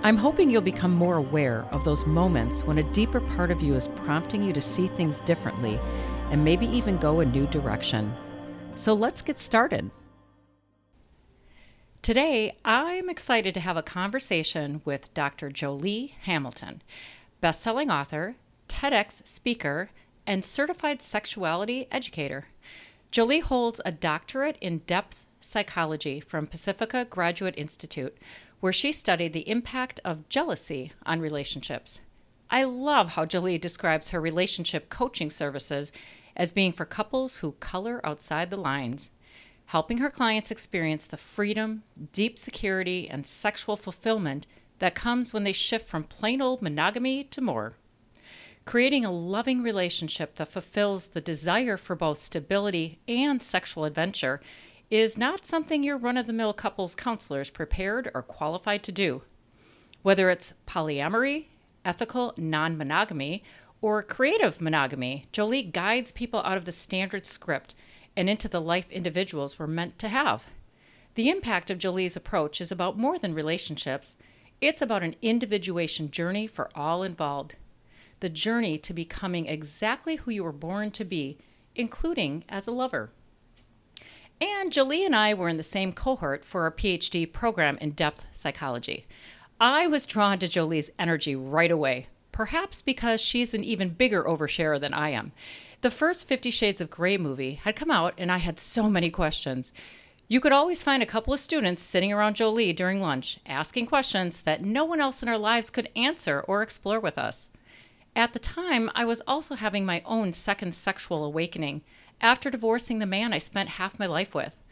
I'm hoping you'll become more aware of those moments when a deeper part of you is prompting you to see things differently and maybe even go a new direction. So let's get started. Today, I'm excited to have a conversation with Dr. Joli Hamilton, best-selling author, TEDx speaker, and certified sexuality educator. Joli holds a doctorate in depth psychology from Pacifica Graduate Institute, where she studied the impact of jealousy on relationships. I love how Joli describes her relationship coaching services as being for couples who color outside the lines, helping her clients experience the freedom, deep security, and sexual fulfillment that comes when they shift from plain old monogamy to more. Creating a loving relationship that fulfills the desire for both stability and sexual adventure is not something your run of the mill couples counselors prepared or qualified to do. Whether it's polyamory, ethical non monogamy, or creative monogamy, Joli guides people out of the standard script and into the life individuals were meant to have. The impact of Joli's approach is about more than relationships, it's about an individuation journey for all involved. The journey to becoming exactly who you were born to be, including as a lover. And Joli and I were in the same cohort for our PhD program in depth psychology. I was drawn to Joli's energy right away, perhaps because she's an even bigger oversharer than I am. The first Fifty Shades of Grey movie had come out, and I had so many questions. You could always find a couple of students sitting around Joli during lunch, asking questions that no one else in our lives could answer or explore with us. At the time, I was also having my own second sexual awakening after divorcing the man I spent half my life with.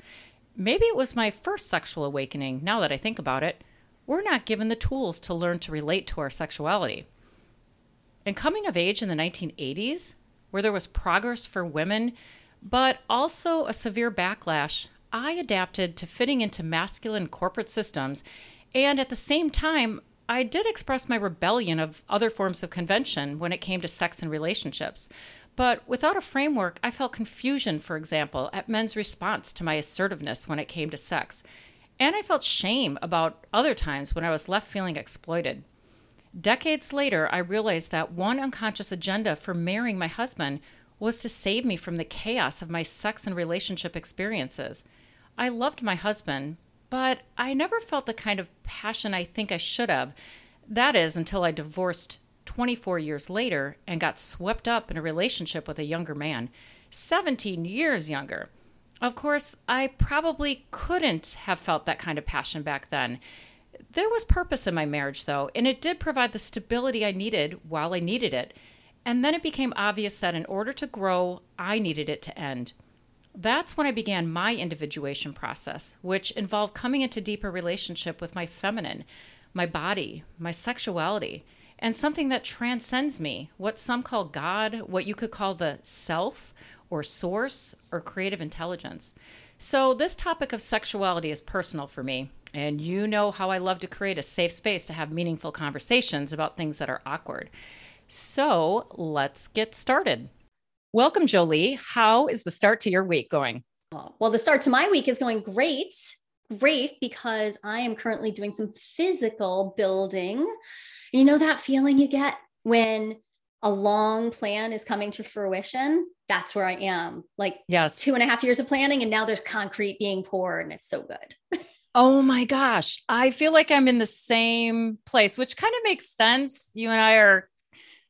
Maybe it was my first sexual awakening, now that I think about it. We're not given the tools to learn to relate to our sexuality. And coming of age in the 1980s, where there was progress for women, but also a severe backlash, I adapted to fitting into masculine corporate systems. And at the same time, I did express my rebellion of other forms of convention when it came to sex and relationships. But without a framework, I felt confusion, for example, at men's response to my assertiveness when it came to sex. And I felt shame about other times when I was left feeling exploited. Decades later, I realized that one unconscious agenda for marrying my husband was to save me from the chaos of my sex and relationship experiences. I loved my husband, but I never felt the kind of passion I think I should have. That is, until I divorced 24 years later and got swept up in a relationship with a younger man, 17 years younger. Of course, I probably couldn't have felt that kind of passion back then. There was purpose in my marriage, though, and it did provide the stability I needed while I needed it. And then it became obvious that in order to grow, I needed it to end. That's when I began my individuation process, which involved coming into deeper relationship with my feminine, my body, my sexuality, and something that transcends me, what some call God, what you could call the self or source or creative intelligence. So, this topic of sexuality is personal for me. And you know how I love to create a safe space to have meaningful conversations about things that are awkward. So, let's get started. Welcome, Joli. How is the start to your week going? Well, the start to my week is going great. Great because I am currently doing some physical building you know that feeling you get when a long plan is coming to fruition? That's where I am. Like yes. two and a half years of planning, and now there's concrete being poured, and it's so good. Oh my gosh. I feel like I'm in the same place, which kind of makes sense. You and I are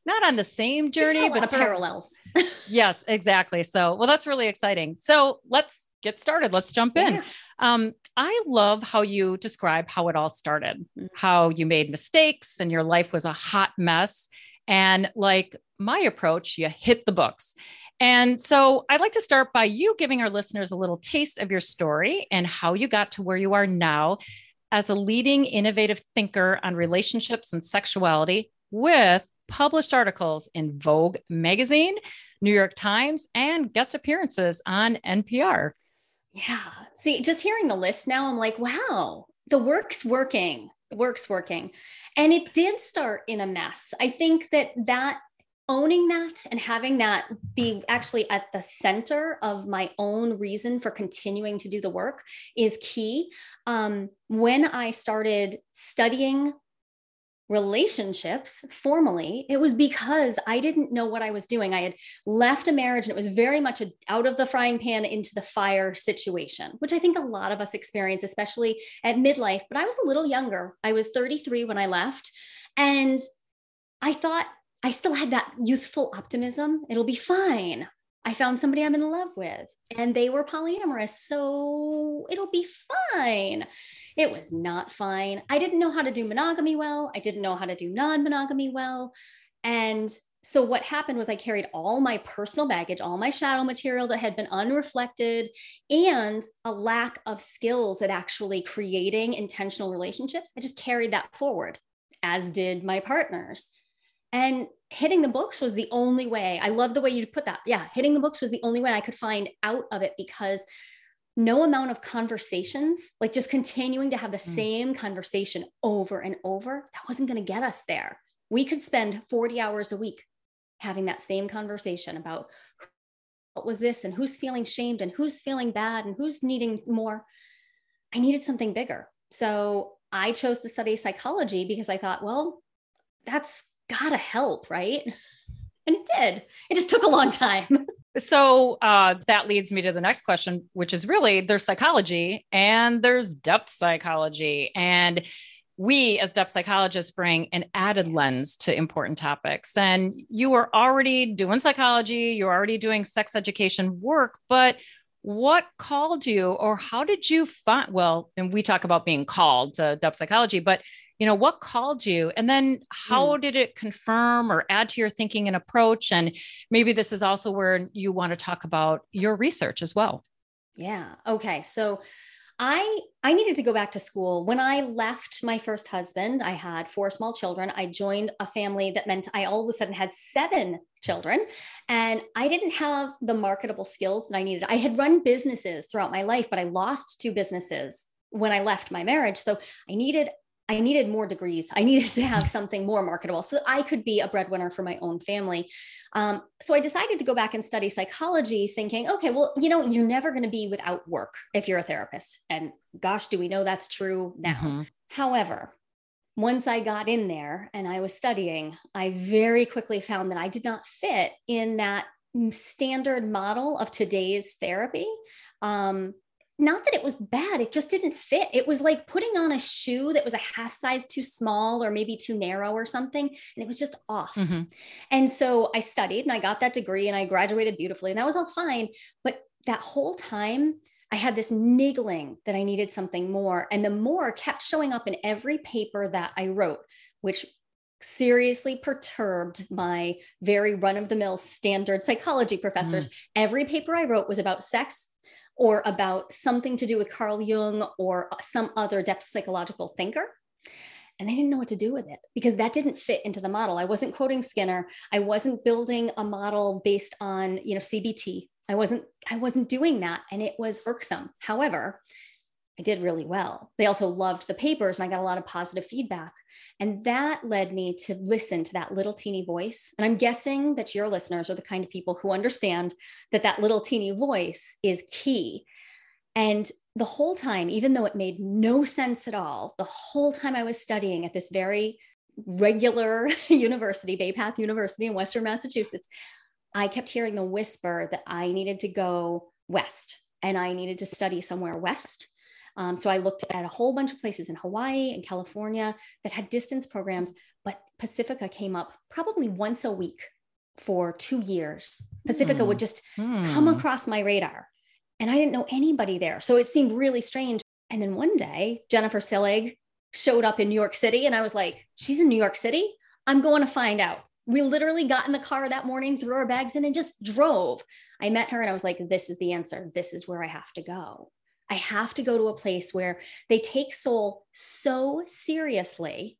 not on the same journey, but parallels. Of, yes, exactly. So, well, that's really exciting. So, let's get started. Let's jump in. Yeah. Um, I love how you describe how it all started, mm-hmm. how you made mistakes and your life was a hot mess. And like my approach, you hit the books. And so I'd like to start by you giving our listeners a little taste of your story and how you got to where you are now. as a leading innovative thinker on relationships and sexuality with published articles in Vogue magazine, New York Times, and guest appearances on NPR. Yeah. See, just hearing the list now, I'm like, wow, the work's working. Work's working. And it did start in a mess. I think that that owning that and having that be actually at the center of my own reason for continuing to do the work is key. Um, when I started studying relationships formally, it was because I didn't know what I was doing. I had left a marriage and it was very much a, out of the frying pan into the fire situation, which I think a lot of us experience, especially at midlife. But I was a little younger. I was 33 when I left. And I thought I still had that youthful optimism. It'll be fine. I found somebody I'm in love with and they were polyamorous. So it'll be fine. It was not fine. I didn't know how to do monogamy well. I didn't know how to do non monogamy well. And so what happened was I carried all my personal baggage, all my shadow material that had been unreflected, and a lack of skills at actually creating intentional relationships. I just carried that forward, as did my partners. And hitting the books was the only way. I love the way you put that. Yeah, hitting the books was the only way I could find out of it because no amount of conversations, like just continuing to have the mm. same conversation over and over, that wasn't going to get us there. We could spend 40 hours a week having that same conversation about what was this and who's feeling shamed and who's feeling bad and who's needing more. I needed something bigger. So I chose to study psychology because I thought, well, that's gotta help, right? And it did. It just took a long time. So uh, that leads me to the next question, which is really there's psychology and there's depth psychology. And we, as depth psychologists, bring an added lens to important topics. And you are already doing psychology, you're already doing sex education work, but what called you or how did you find well and we talk about being called to depth psychology but you know what called you and then how mm. did it confirm or add to your thinking and approach and maybe this is also where you want to talk about your research as well yeah okay so I I needed to go back to school. When I left my first husband, I had four small children. I joined a family that meant I all of a sudden had seven children and I didn't have the marketable skills that I needed. I had run businesses throughout my life, but I lost two businesses when I left my marriage. So I needed I needed more degrees. I needed to have something more marketable so that I could be a breadwinner for my own family. Um, so I decided to go back and study psychology, thinking, okay, well, you know, you're never going to be without work if you're a therapist. And gosh, do we know that's true now? Mm-hmm. However, once I got in there and I was studying, I very quickly found that I did not fit in that standard model of today's therapy. Um, not that it was bad, it just didn't fit. It was like putting on a shoe that was a half size too small or maybe too narrow or something. And it was just off. Mm-hmm. And so I studied and I got that degree and I graduated beautifully and that was all fine. But that whole time, I had this niggling that I needed something more. And the more kept showing up in every paper that I wrote, which seriously perturbed my very run of the mill standard psychology professors. Mm. Every paper I wrote was about sex, or about something to do with Carl Jung or some other depth psychological thinker. And they didn't know what to do with it because that didn't fit into the model. I wasn't quoting Skinner. I wasn't building a model based on, you know, CBT. I wasn't I wasn't doing that and it was irksome. However, I did really well. They also loved the papers and I got a lot of positive feedback. And that led me to listen to that little teeny voice. And I'm guessing that your listeners are the kind of people who understand that that little teeny voice is key. And the whole time, even though it made no sense at all, the whole time I was studying at this very regular university, Bay Path University in Western Massachusetts, I kept hearing the whisper that I needed to go west and I needed to study somewhere west um, so I looked at a whole bunch of places in Hawaii and California that had distance programs, but Pacifica came up probably once a week for two years. Pacifica would hmm. just hmm. come across my radar and I didn't know anybody there. So it seemed really strange. And then one day, Jennifer Selig showed up in New York City and I was like, she's in New York City? I'm going to find out. We literally got in the car that morning, threw our bags in, and just drove. I met her and I was like, this is the answer. This is where I have to go. I have to go to a place where they take soul so seriously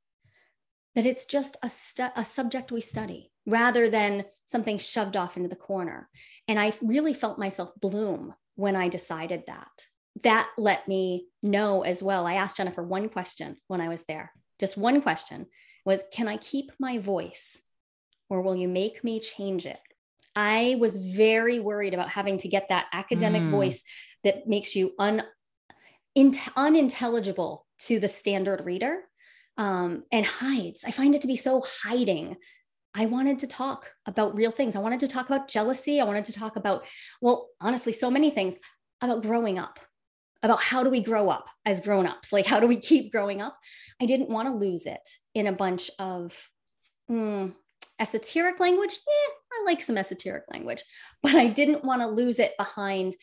that it's just a, stu- a subject we study rather than something shoved off into the corner. And I really felt myself bloom when I decided that. That let me know as well. I asked Jennifer one question when I was there, just one question was, Can I keep my voice or will you make me change it? I was very worried about having to get that academic mm. voice that makes you un, in, unintelligible to the standard reader um, and hides. I find it to be so hiding. I wanted to talk about real things. I wanted to talk about jealousy. I wanted to talk about, well, honestly, so many things about growing up, about how do we grow up as grown-ups? Like, how do we keep growing up? I didn't want to lose it in a bunch of mm, esoteric language. Yeah, I like some esoteric language, but I didn't want to lose it behind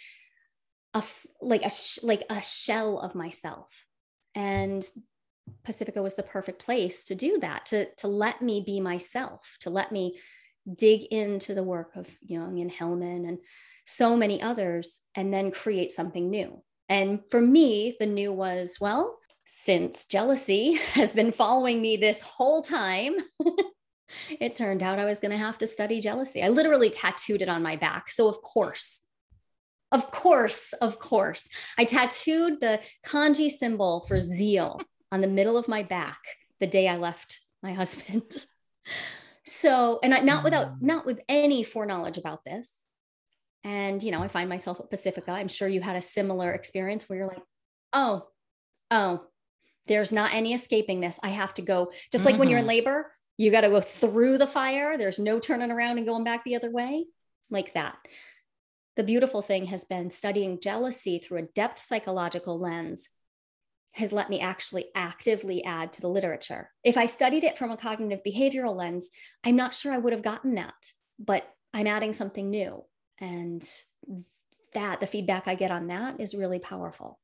a like a like a shell of myself. And Pacifica was the perfect place to do that, to, to let me be myself, to let me dig into the work of Jung and Hillman and so many others, and then create something new. And for me, the new was, well, since jealousy has been following me this whole time, it turned out I was going to have to study jealousy. I literally tattooed it on my back. So, of course, of course, of course, I tattooed the kanji symbol for zeal on the middle of my back the day I left my husband. so, and I, not without, mm. not with any foreknowledge about this. And, you know, I find myself at Pacifica. I'm sure you had a similar experience where you're like, oh, oh, there's not any escaping this. I have to go. Just like mm-hmm. when you're in mm-hmm. labor, you got to go through the fire. There's no turning around and going back the other way, like that. The beautiful thing has been studying jealousy through a depth psychological lens has let me actually actively add to the literature. If I studied it from a cognitive behavioral lens, I'm not sure I would have gotten that, but I'm adding something new. And that, the feedback I get on that is really powerful.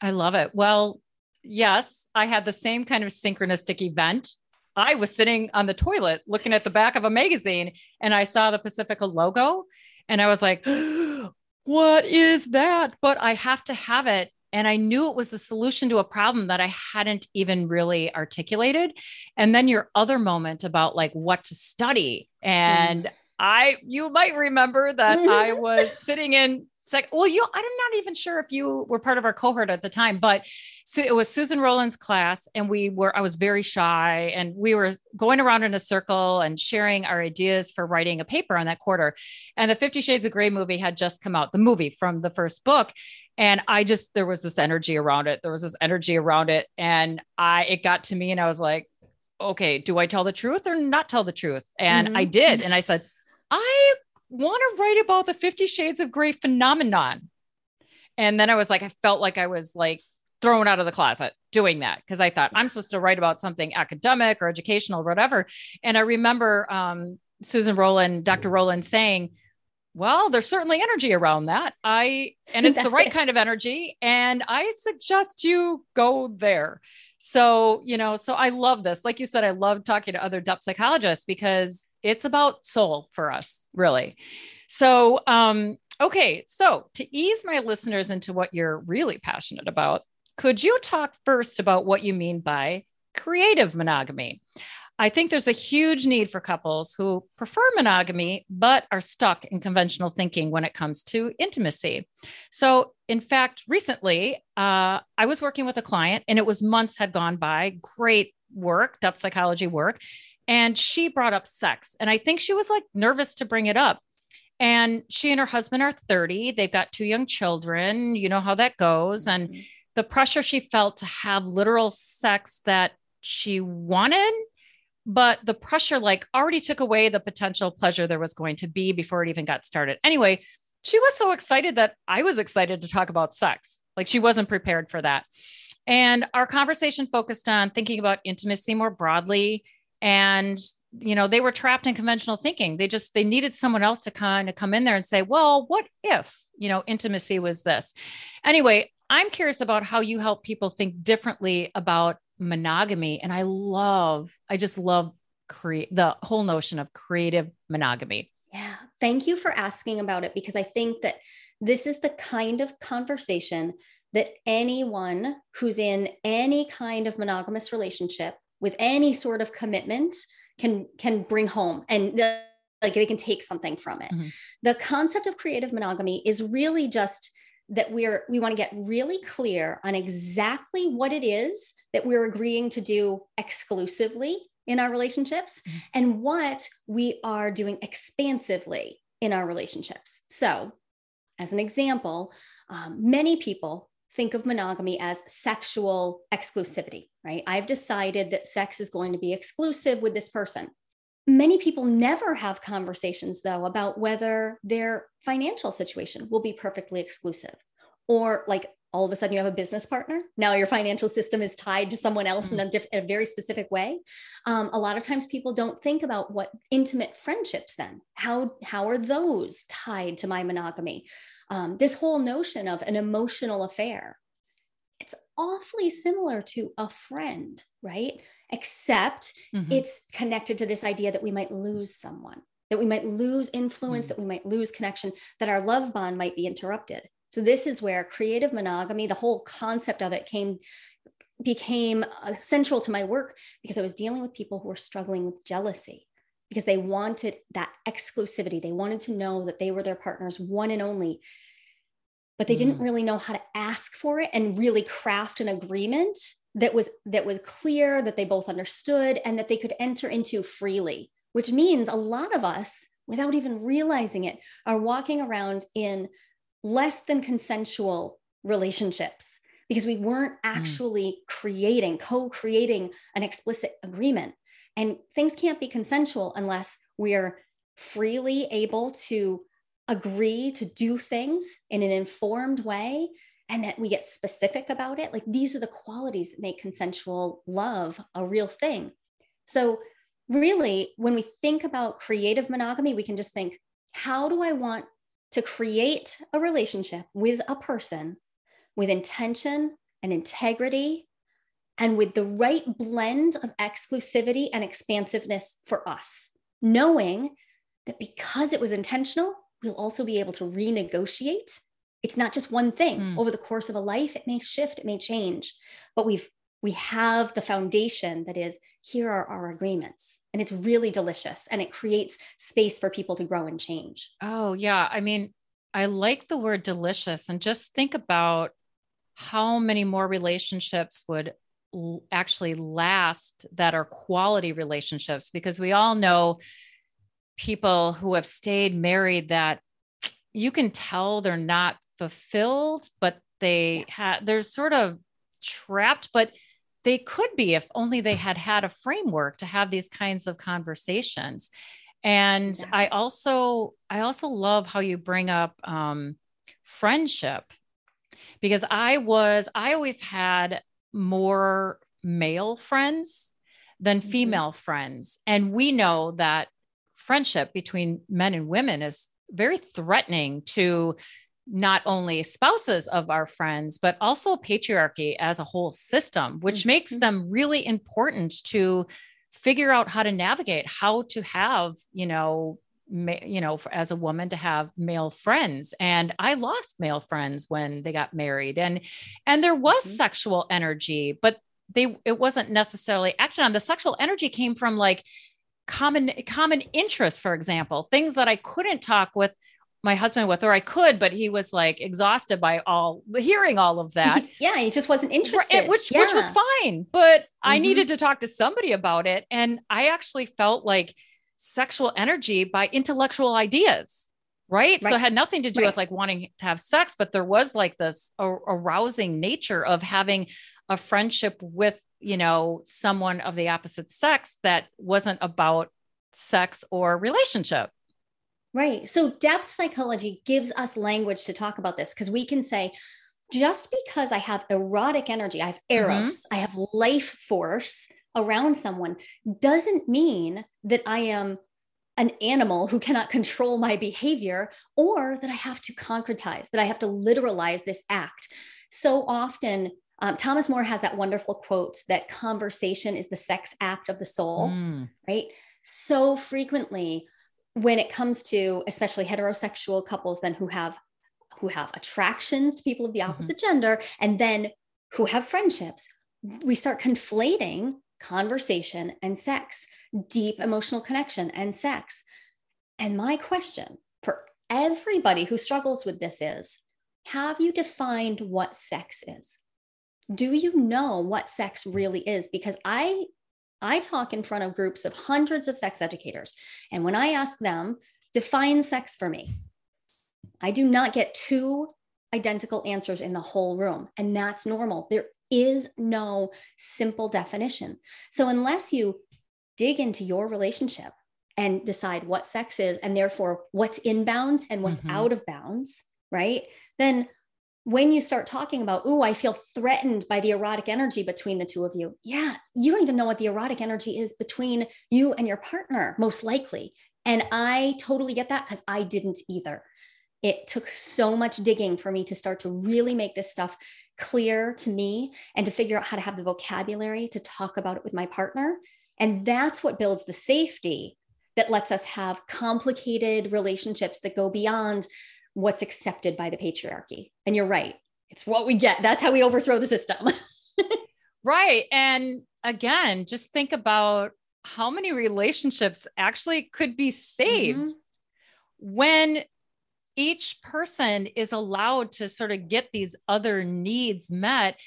I love it. Well, yes, I had the same kind of synchronistic event. I was sitting on the toilet looking at the back of a magazine and I saw the Pacifica logo and I was like, oh, what is that? But I have to have it and I knew it was the solution to a problem that I hadn't even really articulated. And then your other moment about like what to study. And mm. I, you might remember that I was sitting in sec. Well, you, I'm not even sure if you were part of our cohort at the time, but so it was Susan Rowland's class, and we were. I was very shy, and we were going around in a circle and sharing our ideas for writing a paper on that quarter. And the Fifty Shades of Grey movie had just come out, the movie from the first book, and i just there was this energy around it there was this energy around it and i it got to me and i was like okay do i tell the truth or not tell the truth and mm-hmm. i did and i said i want to write about the 50 shades of gray phenomenon and then i was like i felt like i was like thrown out of the closet doing that because i thought i'm supposed to write about something academic or educational or whatever and i remember um, susan rowland dr rowland saying well, there's certainly energy around that. I and it's the right it. kind of energy and I suggest you go there. So, you know, so I love this. Like you said, I love talking to other depth psychologists because it's about soul for us, really. So, um okay, so to ease my listeners into what you're really passionate about, could you talk first about what you mean by creative monogamy? I think there's a huge need for couples who prefer monogamy, but are stuck in conventional thinking when it comes to intimacy. So, in fact, recently uh, I was working with a client and it was months had gone by, great work, depth psychology work. And she brought up sex. And I think she was like nervous to bring it up. And she and her husband are 30. They've got two young children. You know how that goes. And mm-hmm. the pressure she felt to have literal sex that she wanted but the pressure like already took away the potential pleasure there was going to be before it even got started. Anyway, she was so excited that I was excited to talk about sex. Like she wasn't prepared for that. And our conversation focused on thinking about intimacy more broadly and you know they were trapped in conventional thinking they just they needed someone else to kind of come in there and say well what if you know intimacy was this anyway i'm curious about how you help people think differently about monogamy and i love i just love create the whole notion of creative monogamy yeah thank you for asking about it because i think that this is the kind of conversation that anyone who's in any kind of monogamous relationship with any sort of commitment can can bring home and the, like they can take something from it. Mm-hmm. The concept of creative monogamy is really just that we're we want to get really clear on exactly what it is that we're agreeing to do exclusively in our relationships mm-hmm. and what we are doing expansively in our relationships. So, as an example, um, many people think of monogamy as sexual exclusivity, right? I've decided that sex is going to be exclusive with this person. Many people never have conversations, though, about whether their financial situation will be perfectly exclusive. Or, like, all of a sudden you have a business partner. Now your financial system is tied to someone else mm-hmm. in, a diff- in, a very specific way. Um, a lot of times people don't think about what intimate friendships then, how, how are those tied to my monogamy? Um, this whole notion of an emotional affair, it's awfully similar to a friend, right? Except mm-hmm. it's connected to this idea that we might lose someone, that we might lose influence, mm-hmm. that we might lose connection, that our love bond might be interrupted. So this is where creative monogamy, the whole concept of it came became uh, central to my work because I was dealing with people who were struggling with jealousy because they wanted that exclusivity. They wanted to know that they were their partner's one and only, but they mm. didn't really know how to ask for it and really craft an agreement that was that was clear that they both understood and that they could enter into freely which means a lot of us without even realizing it are walking around in less than consensual relationships because we weren't hmm. actually mm. creating co-creating an explicit agreement and things can't be consensual unless we're freely able to agree to do things in an informed way and that we get specific about it. Like these are the qualities that make consensual love a real thing. So, really, when we think about creative monogamy, we can just think, how do I want to create a relationship with a person with intention and integrity and with the right blend of exclusivity and expansiveness for us, knowing that because it was intentional, we'll also be able to renegotiate it's not just one thing. Mm. over the course of a life it may shift it may change but we've we have the foundation that is here are our agreements. And it's really delicious and it creates space for people to grow and change. Oh yeah. I mean i like the word delicious and just think about how many more relationships would actually last that are quality relationships because we all know people who have stayed married that you can tell they're not fulfilled, but they had, they're sort of trapped, but they could be if only they had had a framework to have these kinds of conversations. And yeah. I also, I also love how you bring up um, friendship because I was, I always had more male friends than mm-hmm. female mm-hmm. friends. And we know that friendship between men and women is very threatening to not only spouses of our friends, but also patriarchy as a whole system, which mm-hmm. makes them really important to figure out how to navigate, how to have, you know, ma- you know, for, as a woman to have male friends. And I lost male friends when they got married, and and there was mm-hmm. sexual energy, but they it wasn't necessarily acted on. The sexual energy came from like common common interests, for example, things that I couldn't talk with my husband with, or I could, but he was like exhausted by all hearing all of that. yeah, he just wasn't interested. Which yeah. which was fine, but mm-hmm. I needed to talk to somebody about it, and I actually felt like sexual energy by intellectual ideas. Right? right. So it had nothing to do right. with like wanting to have sex, but there was like this arousing nature of having a friendship with, you know, someone of the opposite sex that wasn't about sex or relationship. Right. So depth psychology gives us language to talk about this because we can say, just because I have erotic energy, I have mm-hmm. eros, mm-hmm. I have life force around someone, doesn't mean that I am an animal who cannot control my behavior or that I have to concretize, that I have to literalize this act. So often, um, Thomas Moore has that wonderful quote that conversation is the sex act of the soul, mm. right? So frequently, when it comes to especially heterosexual couples then who have who have attractions to people of the mm-hmm. opposite mm-hmm. gender, and then who have friendships. We start conflating conversation and sex, deep emotional connection and sex. And my question for everybody who struggles with this is Have you defined what sex is? Do you know what sex really is? Because I I talk in front of groups of hundreds of sex educators. And when I ask them, define sex for me, I do not get two identical answers in the whole room. And that's normal. There is no simple definition. So unless you dig into your relationship and decide what sex is and therefore what's in bounds and what's mm-hmm. out of bounds, right? Then when you start talking about, oh, I feel threatened by the erotic energy between the two of you. Yeah, you don't even know what the erotic energy is between you and your partner, most likely. And I totally get that because I didn't either. It took so much digging for me to start to really make this stuff clear to me and to figure out how to have the vocabulary to talk about it with my partner. And that's what builds the safety that lets us have complicated relationships that go beyond what's accepted by the patriarchy. And you're right. It's what we get. That's how we overthrow the system. right. And again, just think about how many relationships actually could be saved mm-hmm. when each person is allowed to sort of get these other needs met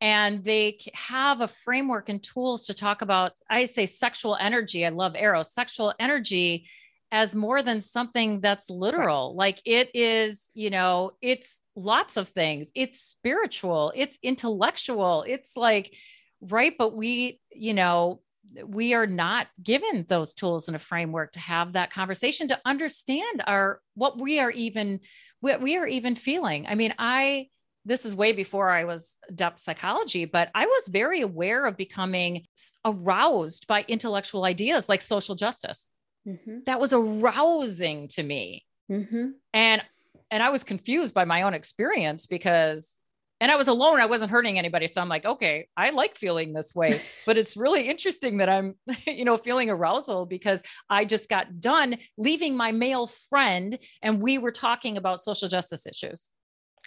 and they have a framework and tools to talk about i say sexual energy i love eros sexual energy as more than something that's literal right. like it is you know it's lots of things it's spiritual it's intellectual it's like right but we you know we are not given those tools and a framework to have that conversation to understand our what we are even what we are even feeling i mean i this is way before I was depth psychology, but I was very aware of becoming aroused by intellectual ideas like social justice. Mm-hmm. That was arousing to me. Mm-hmm. And and I was confused by my own experience because and I was alone. I wasn't hurting anybody. So I'm like, okay, I like feeling this way, but it's really interesting that I'm, you know, feeling arousal because I just got done leaving my male friend and we were talking about social justice issues.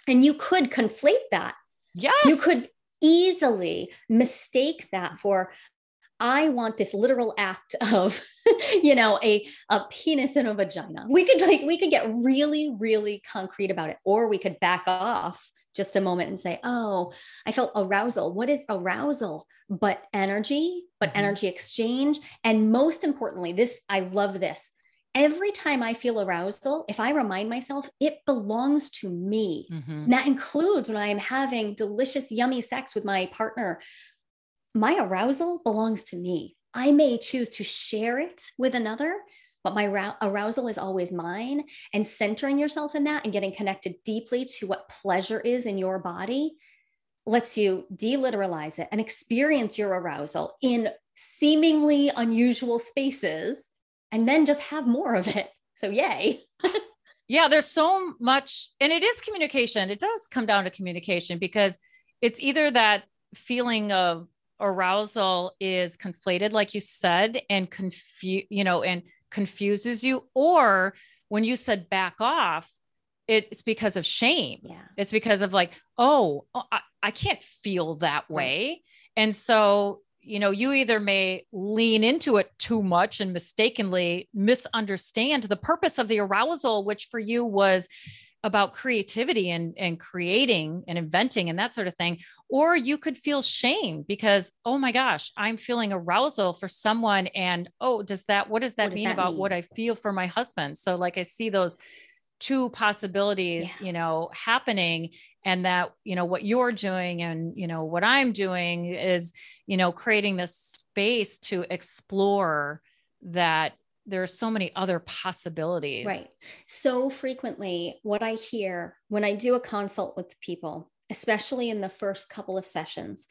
And you could conflate that. Yes. You could easily mistake that for I want this literal act of, you know, a, a penis and a vagina. We could like, we could get really, really concrete about it, or we could back off just a moment and say, oh, I felt arousal. What is arousal? But energy, but mm-hmm. energy exchange. And most importantly, this, I love this every time I feel arousal, if I remind myself it belongs to me, mm-hmm. that includes when I am having delicious, yummy sex with my partner, my arousal belongs to me. I may choose to share it with another, but my arousal is always mine. And centering yourself in that and getting connected deeply to what pleasure is in your body lets you deliteralize it and experience your arousal in seemingly unusual spaces and then just have more of it. So, yay. yeah, there's so much, and it is communication. It does come down to communication because it's either that feeling of arousal is conflated, like you said, and confuse, you know, and confuses you, or when you said back off, it's because of shame. Yeah. It's because of like, oh, oh I, I can't feel that way. Right. And so you know you either may lean into it too much and mistakenly misunderstand the purpose of the arousal which for you was about creativity and and creating and inventing and that sort of thing or you could feel shame because oh my gosh i'm feeling arousal for someone and oh does that what does that what does mean that about mean? what i feel for my husband so like i see those two possibilities yeah. you know happening and that you know what you're doing and you know what i'm doing is you know creating this space to explore that there are so many other possibilities right so frequently what i hear when i do a consult with people especially in the first couple of sessions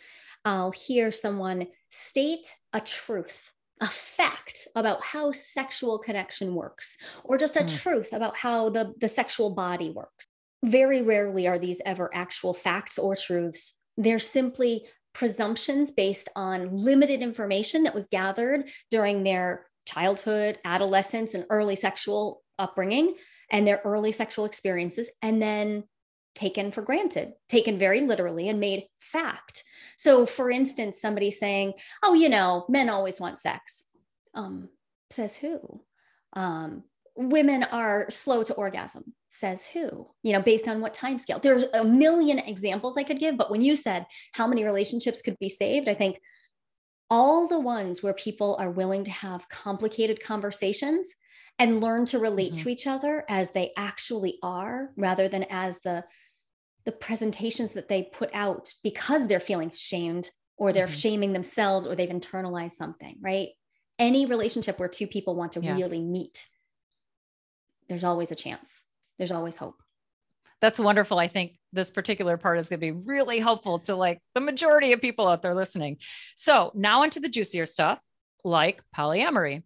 i'll hear someone state a truth a fact about how sexual connection works or just a mm. truth about how the, the sexual body works very rarely are these ever actual facts or truths. They're simply presumptions based on limited information that was gathered during their childhood, adolescence, and early sexual upbringing and their early sexual experiences. And then taken for granted, taken very literally, and made fact. So, for instance, somebody saying, "Oh, you know, men always want sex," um, says who? Um, women are slow to orgasm says who you know based on what time scale there's a million examples i could give but when you said how many relationships could be saved i think all the ones where people are willing to have complicated conversations and learn to relate mm-hmm. to each other as they actually are rather than as the the presentations that they put out because they're feeling shamed or they're mm-hmm. shaming themselves or they've internalized something right any relationship where two people want to yes. really meet there's always a chance there's always hope that's wonderful. I think this particular part is going to be really helpful to like the majority of people out there listening. So now into the juicier stuff like polyamory.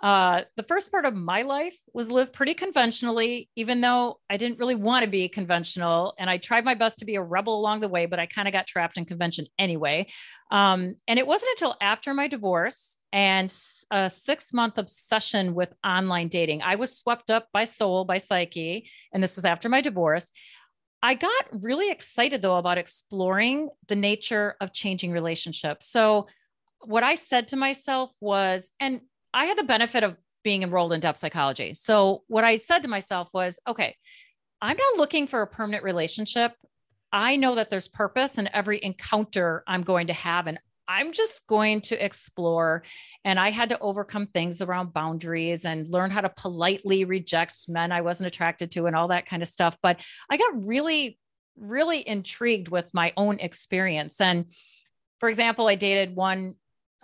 Uh, the first part of my life was lived pretty conventionally, even though I didn't really want to be conventional. And I tried my best to be a rebel along the way, but I kind of got trapped in convention anyway. Um, and it wasn't until after my divorce and a six month obsession with online dating, I was swept up by soul, by psyche. And this was after my divorce. I got really excited though about exploring the nature of changing relationships. So, what I said to myself was, and I had the benefit of being enrolled in depth psychology. So what I said to myself was, okay, I'm not looking for a permanent relationship. I know that there's purpose in every encounter I'm going to have. And I'm just going to explore. And I had to overcome things around boundaries and learn how to politely reject men I wasn't attracted to and all that kind of stuff. But I got really, really intrigued with my own experience. And for example, I dated one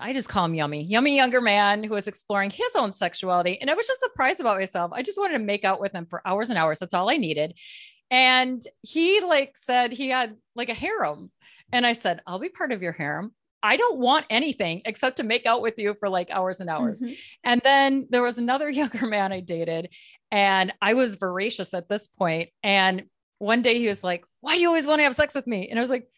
I just call him Yummy, Yummy younger man who was exploring his own sexuality. And I was just surprised about myself. I just wanted to make out with him for hours and hours. That's all I needed. And he like said he had like a harem. And I said, I'll be part of your harem. I don't want anything except to make out with you for like hours and hours. Mm-hmm. And then there was another younger man I dated, and I was voracious at this point. And one day he was like, Why do you always want to have sex with me? And I was like,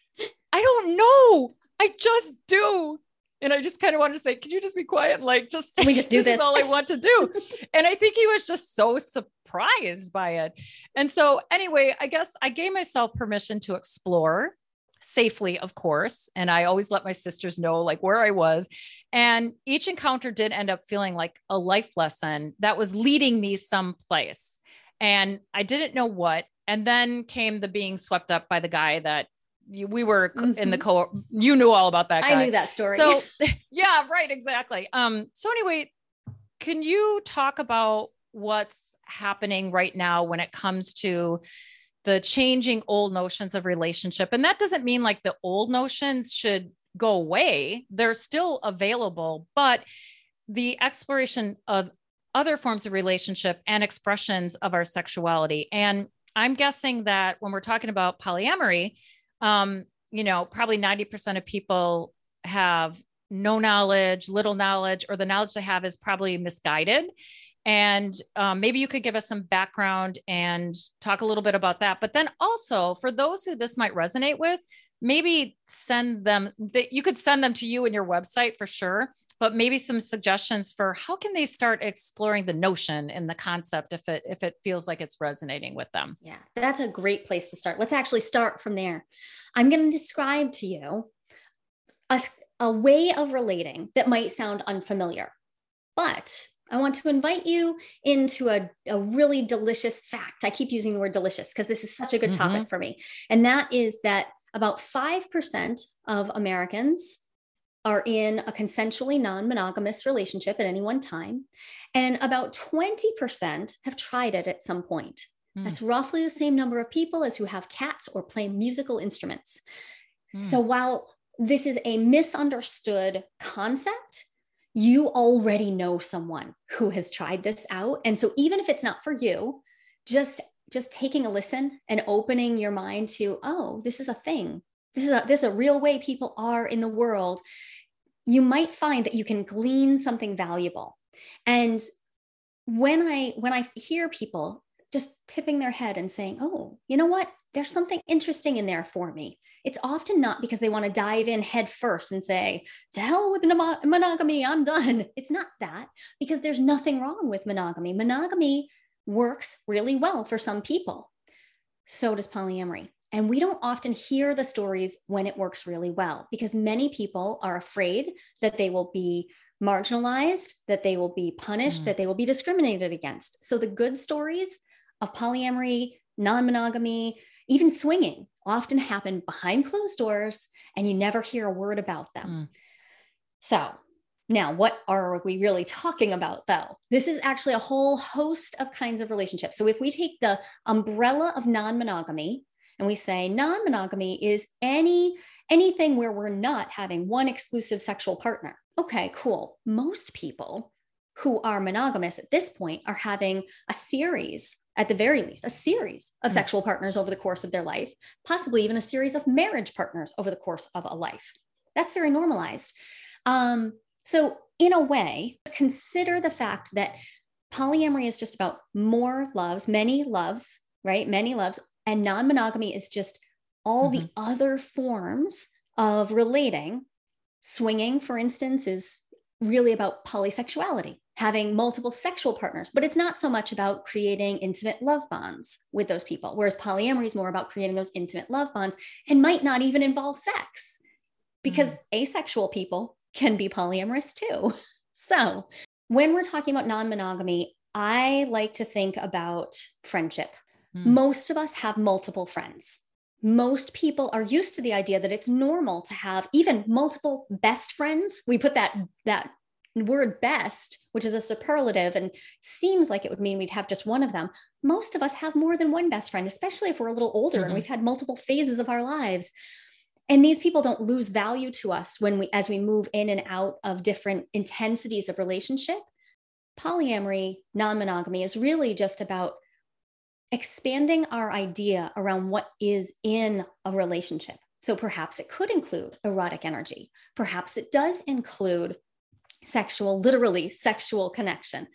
I don't know. I just do and I just kind of wanted to say, can you just be quiet? And like, just Can we just do this? this? is all I want to do. and I think he was just so surprised by it. And so, anyway, I guess I gave myself permission to explore safely, of course. And I always let my sisters know like where I was. And each encounter did end up feeling like a life lesson that was leading me someplace. And I didn't know what. And then came the being swept up by the guy that we were mm-hmm. in the mm-hmm. co you knew all about that guy. I knew that story. So yeah, right, exactly. Um, so anyway, can you talk about what's happening right now when it comes to the changing old notions of relationship? And that doesn't mean like the old notions should go away. They're still available, but the exploration of other forms of relationship and expressions of our sexuality. And I'm guessing that when we're talking about polyamory, um, you know, probably 90% of people have no knowledge, little knowledge, or the knowledge they have is probably misguided. And um, maybe you could give us some background and talk a little bit about that. But then also, for those who this might resonate with, maybe send them that you could send them to you and your website for sure but maybe some suggestions for how can they start exploring the notion and the concept if it if it feels like it's resonating with them yeah that's a great place to start let's actually start from there i'm going to describe to you a, a way of relating that might sound unfamiliar but I want to invite you into a, a really delicious fact. I keep using the word delicious because this is such a good mm-hmm. topic for me. And that is that about 5% of Americans are in a consensually non monogamous relationship at any one time, and about 20% have tried it at some point. Mm. That's roughly the same number of people as who have cats or play musical instruments. Mm. So while this is a misunderstood concept, you already know someone who has tried this out. And so even if it's not for you, just just taking a listen and opening your mind to, oh, this is a thing. This is a this is a real way people are in the world. You might find that you can glean something valuable. And when I when I hear people just tipping their head and saying, "Oh, you know what? There's something interesting in there for me." It's often not because they want to dive in head first and say, "To hell with monogamy, I'm done." It's not that because there's nothing wrong with monogamy. Monogamy works really well for some people. so does polyamory. And we don't often hear the stories when it works really well because many people are afraid that they will be marginalized, that they will be punished, mm. that they will be discriminated against. So the good stories of polyamory, non monogamy, even swinging often happen behind closed doors and you never hear a word about them. Mm. So, now, what are we really talking about though? This is actually a whole host of kinds of relationships. So, if we take the umbrella of non monogamy and we say non monogamy is any anything where we're not having one exclusive sexual partner. Okay, cool. Most people who are monogamous at this point are having a series, at the very least, a series of mm sexual partners over the course of their life, possibly even a series of marriage partners over the course of a life. That's very normalized. Um, so, in a way, consider the fact that polyamory is just about more loves, many loves, right? Many loves, and non monogamy is just all mm-hmm. the other forms of relating. Swinging, for instance, is really about polysexuality, having multiple sexual partners, but it's not so much about creating intimate love bonds with those people. Whereas polyamory is more about creating those intimate love bonds and might not even involve sex because mm. asexual people can be polyamorous too. So, when we're talking about non monogamy, I like to think about friendship. Mm. Most of us have multiple friends. Most people are used to the idea that it's normal to have even multiple best friends. We put that that word best, which is a superlative and seems like it would mean we'd have just one of them. Most of us have more than one best friend, especially if we're a little older mm-hmm. and we've had multiple phases of our lives and these people don't lose value to us when we as we move in and out of different intensities of relationship. Polyamory non-monogamy is really just about expanding our idea around what is in a relationship. So perhaps it could include erotic energy. Perhaps it does include sexual literally sexual connection.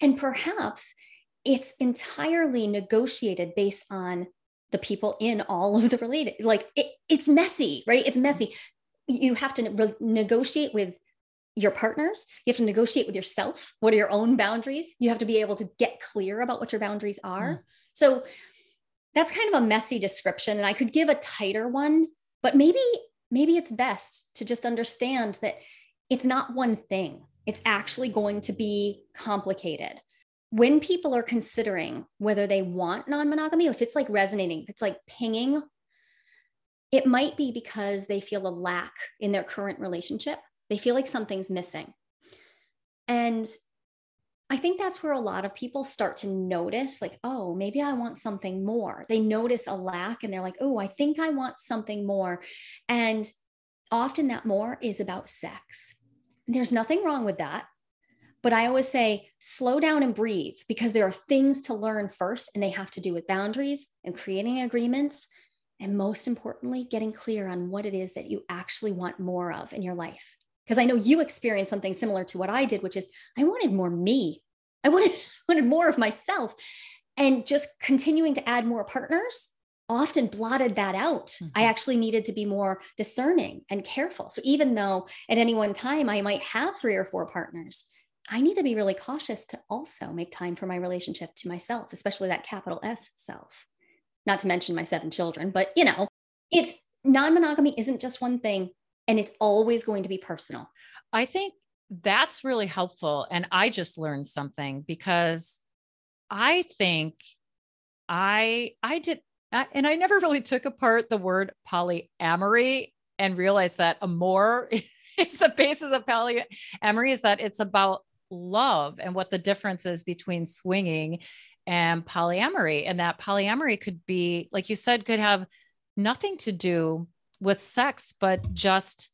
And perhaps it's entirely negotiated based on the people in all of the related like it, it's messy right? It's messy. You have to ne- negotiate with your partners. You have to negotiate with yourself. What are your own boundaries? You have to be able to get clear about what your boundaries are. Mm. so that's kind of a messy description and i could give a tighter one but maybe maybe it's best to just understand that it's not one thing. It's actually going to be complicated when people are considering whether they want non monogamy, if it's like resonating, if it's like pinging, it might be because they feel a lack in their current relationship. They feel like something's missing. And I think that's where a lot of people start to notice, like, oh, maybe I want something more. They notice a lack and they're like, oh, I think I want something more. And often that more is about sex. There's nothing wrong with that. But I always say, slow down and breathe because there are things to learn first, and they have to do with boundaries and creating agreements. And most importantly, getting clear on what it is that you actually want more of in your life. Because I know you experienced something similar to what I did, which is I wanted more me. I wanted, wanted more of myself. And just continuing to add more partners often blotted that out. Mm-hmm. I actually needed to be more discerning and careful. So even though at any one time I might have three or four partners, I need to be really cautious to also make time for my relationship to myself, especially that capital S self. Not to mention my seven children, but you know, it's non monogamy isn't just one thing and it's always going to be personal. I think that's really helpful. And I just learned something because I think I, I did, and I never really took apart the word polyamory and realized that amor is the basis of polyamory is that it's about love and what the difference is between swinging and polyamory. And that polyamory could be, like you said, could have nothing to do with sex, but just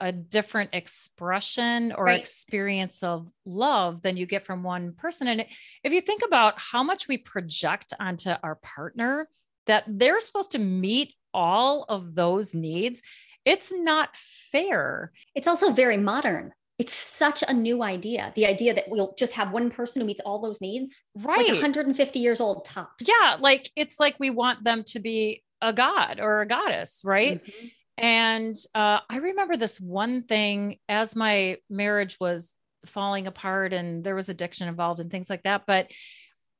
a different expression or right. experience of love than you get from one person. And if you think about how much we project onto our partner, that they're supposed to meet all of those needs, it's not fair. It's also very modern it's such a new idea. The idea that we'll just have one person who meets all those needs right. like 150 years old tops. Yeah like it's like we want them to be a god or a goddess right? Mm-hmm. and uh, i remember this one thing as my marriage was falling apart and there was addiction involved and things like that but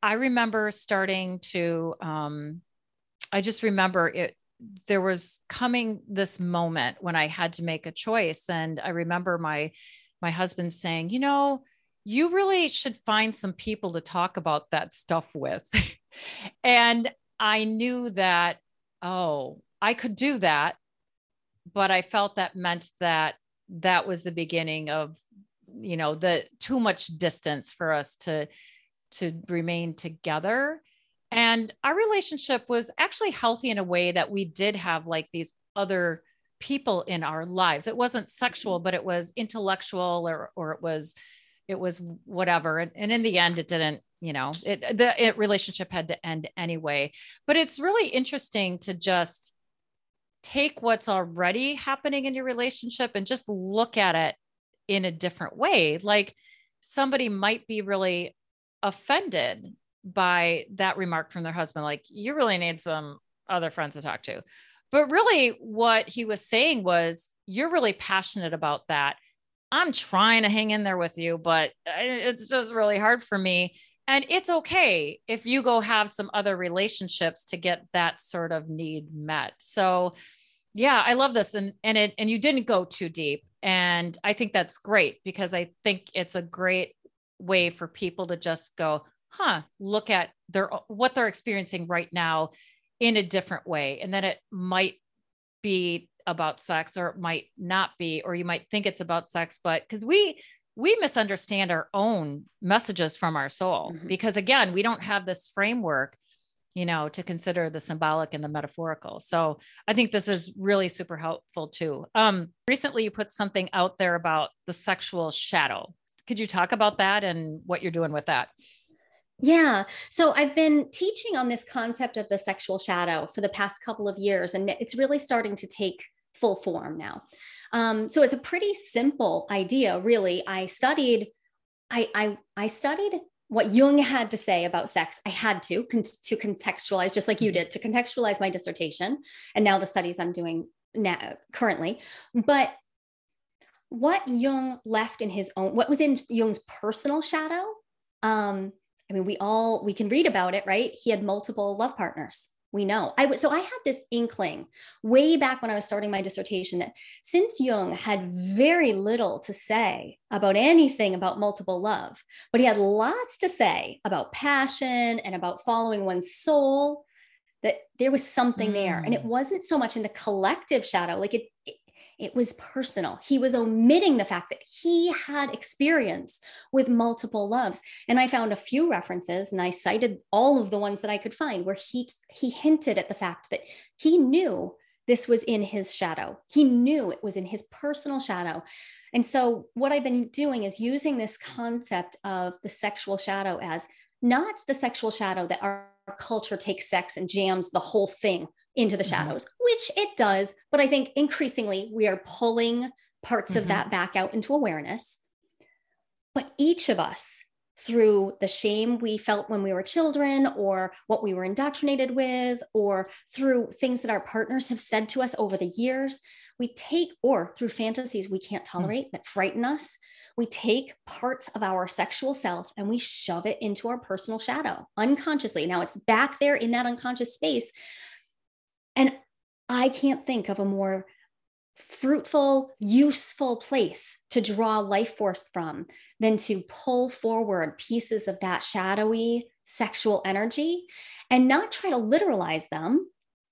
i remember starting to um, I just remember it there was coming this moment when I had to make a choice and I remember my my husband saying, "You know, you really should find some people to talk about that stuff with." and I knew that oh, I could do that, but I felt that meant that that was the beginning of you know the too much distance for us to to remain together and our relationship was actually healthy in a way that we did have like these other people in our lives it wasn't sexual mm-hmm. but it was intellectual or or it was it was whatever and, and in the end it didn't you know it the it relationship had to end anyway but it's really interesting to just take what's already happening in your relationship and just look at it in a different way. Like somebody might be really offended by that remark from their husband, like, you really need some other friends to talk to. But really, what he was saying was, you're really passionate about that. I'm trying to hang in there with you, but uh, it's just really hard for me. And it's okay if you go have some other relationships to get that sort of need met. So, yeah, I love this. And, and it, and you didn't go too deep. And I think that's great because I think it's a great way for people to just go, huh, look at their, what they're experiencing right now in a different way. And then it might be about sex or it might not be, or you might think it's about sex, but because we, we misunderstand our own messages from our soul mm-hmm. because again we don't have this framework you know, to consider the symbolic and the metaphorical. So I think this is really super helpful too. Um, recently, you put something out there about the sexual shadow. Could you talk about that and what you're doing with that? Yeah. So I've been teaching on this concept of the sexual shadow for the past couple of years, and it's really starting to take full form now. Um, so it's a pretty simple idea, really. I studied, I, I, I studied what Jung had to say about sex. I had to con- to contextualize, just like you mm-hmm. did, to contextualize my dissertation, and now the studies I'm doing now currently. But what Jung left in his own, what was in Jung's personal shadow? Um, I mean, we all we can read about it, right? He had multiple love partners we know. I so I had this inkling way back when I was starting my dissertation that since Jung had very little to say about anything about multiple love, but he had lots to say about passion and about following one's soul, that there was something mm. there. And it mm. wasn't so much in the collective shadow, like it, it it was personal. He was omitting the fact that he had experience with multiple loves. And I found a few references and I cited all of the ones that I could find where he he hinted at the fact that he knew this was in his shadow. He knew it was in his personal shadow. And so what I've been doing is using this concept of the sexual shadow as not the sexual shadow that our culture takes sex and jams the whole thing into the mm-hmm. shadows, which it does. But I think increasingly we are pulling parts mm-hmm. of that back out into awareness. But each of us, through the shame we felt when we were children, or what we were indoctrinated with, or through things that our partners have said to us over the years, we take, or through fantasies we can't mm. tolerate mm-hmm. that frighten us, we take parts of our sexual self and we shove it into our personal shadow unconsciously. Now it's back there in that unconscious space and I can't think of a more fruitful, useful place to draw life force from than to pull forward pieces of that shadowy sexual energy and not try to literalize them,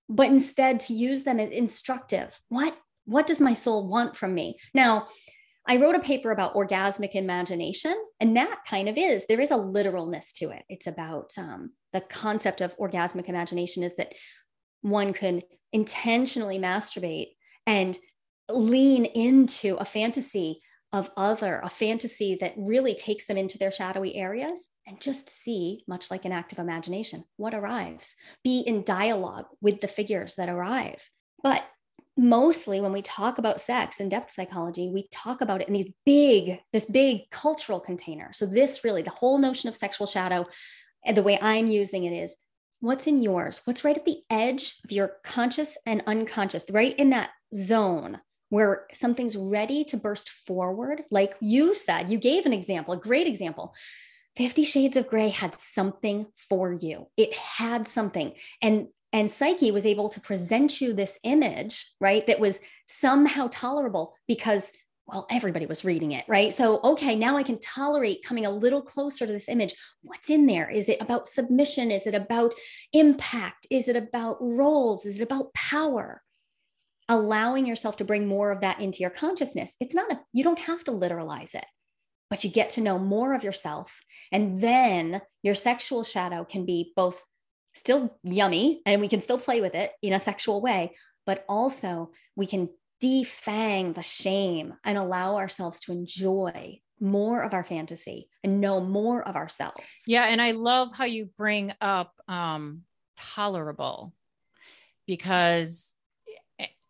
but instead to use them as instructive. What what does my soul want from me? Now, I wrote a paper about orgasmic imagination, and that kind of is there is a literalness to it. It's about um, the concept of orgasmic imagination is that one could intentionally masturbate and lean into a fantasy of other, a fantasy that really takes them into their shadowy areas and just see, much like an active imagination, what arrives. Be in dialogue with the figures that arrive. But mostly when we talk about sex and depth psychology, we talk about it in these big, this big cultural container. So, this really, the whole notion of sexual shadow, and the way I'm using it is what's in yours what's right at the edge of your conscious and unconscious right in that zone where something's ready to burst forward like you said you gave an example a great example 50 Shades of Grey had something for you. It had something. And and Psyche was able to present you this image, right? That was somehow tolerable because well, everybody was reading it, right? So, okay, now I can tolerate coming a little closer to this image. What's in there? Is it about submission? Is it about impact? Is it about roles? Is it about power? Allowing yourself to bring more of that into your consciousness. It's not a, you don't have to literalize it, but you get to know more of yourself. And then your sexual shadow can be both still yummy and we can still play with it in a sexual way, but also we can defang the shame and allow ourselves to enjoy more of our fantasy and know more of ourselves. Yeah. And I love how you bring up um, tolerable because,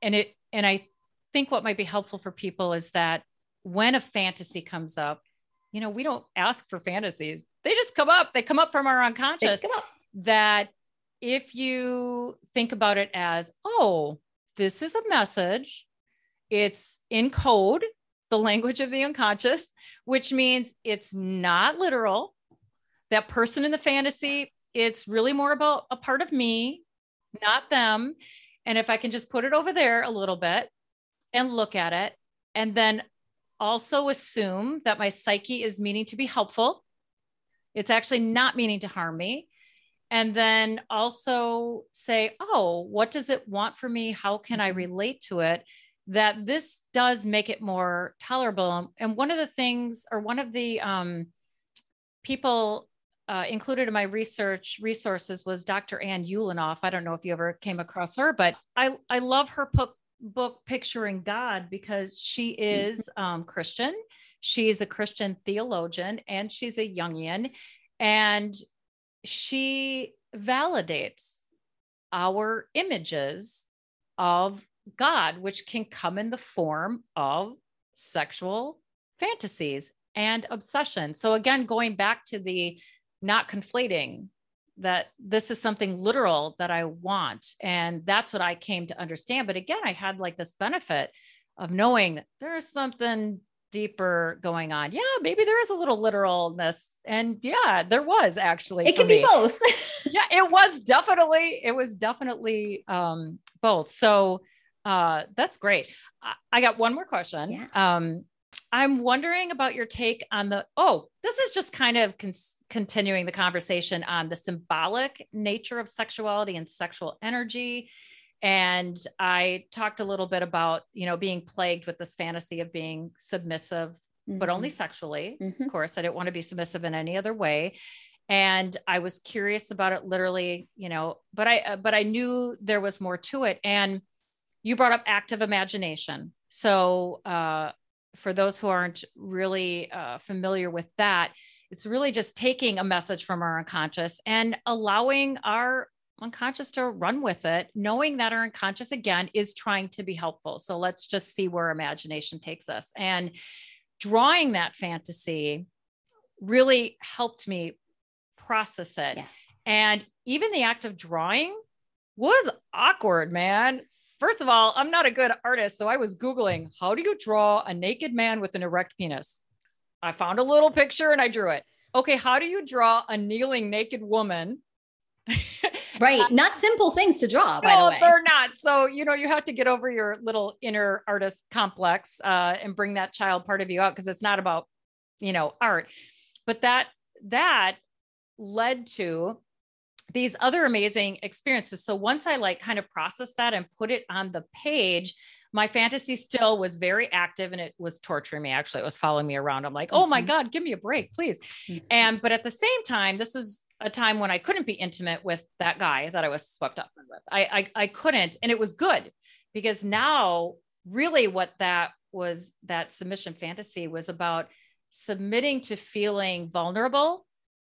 and it, and I think what might be helpful for people is that when a fantasy comes up, you know, we don't ask for fantasies. They just come up. They come up from our unconscious. That if you think about it as, oh, this is a message it's in code, the language of the unconscious, which means it's not literal. That person in the fantasy, it's really more about a part of me, not them. And if I can just put it over there a little bit and look at it, and then also assume that my psyche is meaning to be helpful, it's actually not meaning to harm me. And then also say, oh, what does it want for me? How can I mm-hmm. relate to it? That this does make it more tolerable. And one of the things, or one of the um, people uh, included in my research resources was Dr. Ann Ulanov. I don't know if you ever came across her, but I, I love her book, book Picturing God because she is um, Christian. She's a Christian theologian and she's a Jungian. And she validates our images of God, which can come in the form of sexual fantasies and obsession. So, again, going back to the not conflating that this is something literal that I want. And that's what I came to understand. But again, I had like this benefit of knowing that there's something deeper going on. Yeah, maybe there is a little literalness. And yeah, there was actually. It can me. be both. yeah, it was definitely, it was definitely um, both. So uh, that's great. I got one more question. Yeah. Um, I'm wondering about your take on the. Oh, this is just kind of con- continuing the conversation on the symbolic nature of sexuality and sexual energy. And I talked a little bit about, you know, being plagued with this fantasy of being submissive, mm-hmm. but only mm-hmm. sexually. Mm-hmm. Of course, I didn't want to be submissive in any other way and i was curious about it literally you know but i uh, but i knew there was more to it and you brought up active imagination. So, uh, for those who aren't really uh, familiar with that, it's really just taking a message from our unconscious and allowing our unconscious to run with it, knowing that our unconscious again is trying to be helpful. So let's just see where imagination takes us. And drawing that fantasy really helped me process it. Yeah. And even the act of drawing was awkward, man. First of all, I'm not a good artist. So I was Googling, how do you draw a naked man with an erect penis? I found a little picture and I drew it. Okay, how do you draw a kneeling naked woman? right. Not simple things to draw, by no, the way. they're not. So, you know, you have to get over your little inner artist complex uh, and bring that child part of you out because it's not about, you know, art. But that, that led to these other amazing experiences. So once I like kind of processed that and put it on the page, my fantasy still was very active and it was torturing me. Actually, it was following me around. I'm like, oh my mm-hmm. God, give me a break, please. And, but at the same time, this is a time when I couldn't be intimate with that guy that I was swept up with. I, I, I couldn't. And it was good because now, really, what that was that submission fantasy was about submitting to feeling vulnerable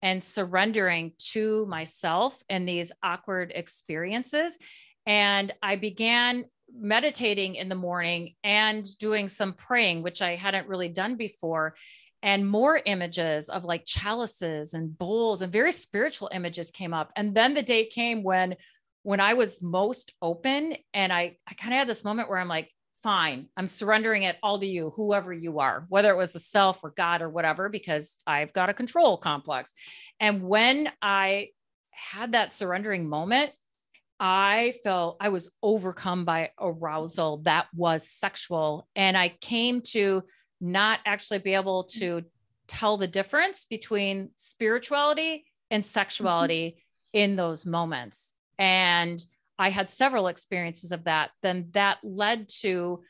and surrendering to myself and these awkward experiences. And I began meditating in the morning and doing some praying, which I hadn't really done before. And more images of like chalices and bowls and very spiritual images came up. And then the day came when when I was most open and I I kind of had this moment where I'm like fine. I'm surrendering it all to you, whoever you are, whether it was the self or God or whatever, because I've got a control complex. And when I had that surrendering moment, I felt I was overcome by arousal that was sexual. And I came to not actually be able to tell the difference between spirituality and mm-hmm. sexuality mm-hmm. in those moments. And I had several experiences of that. Then that led to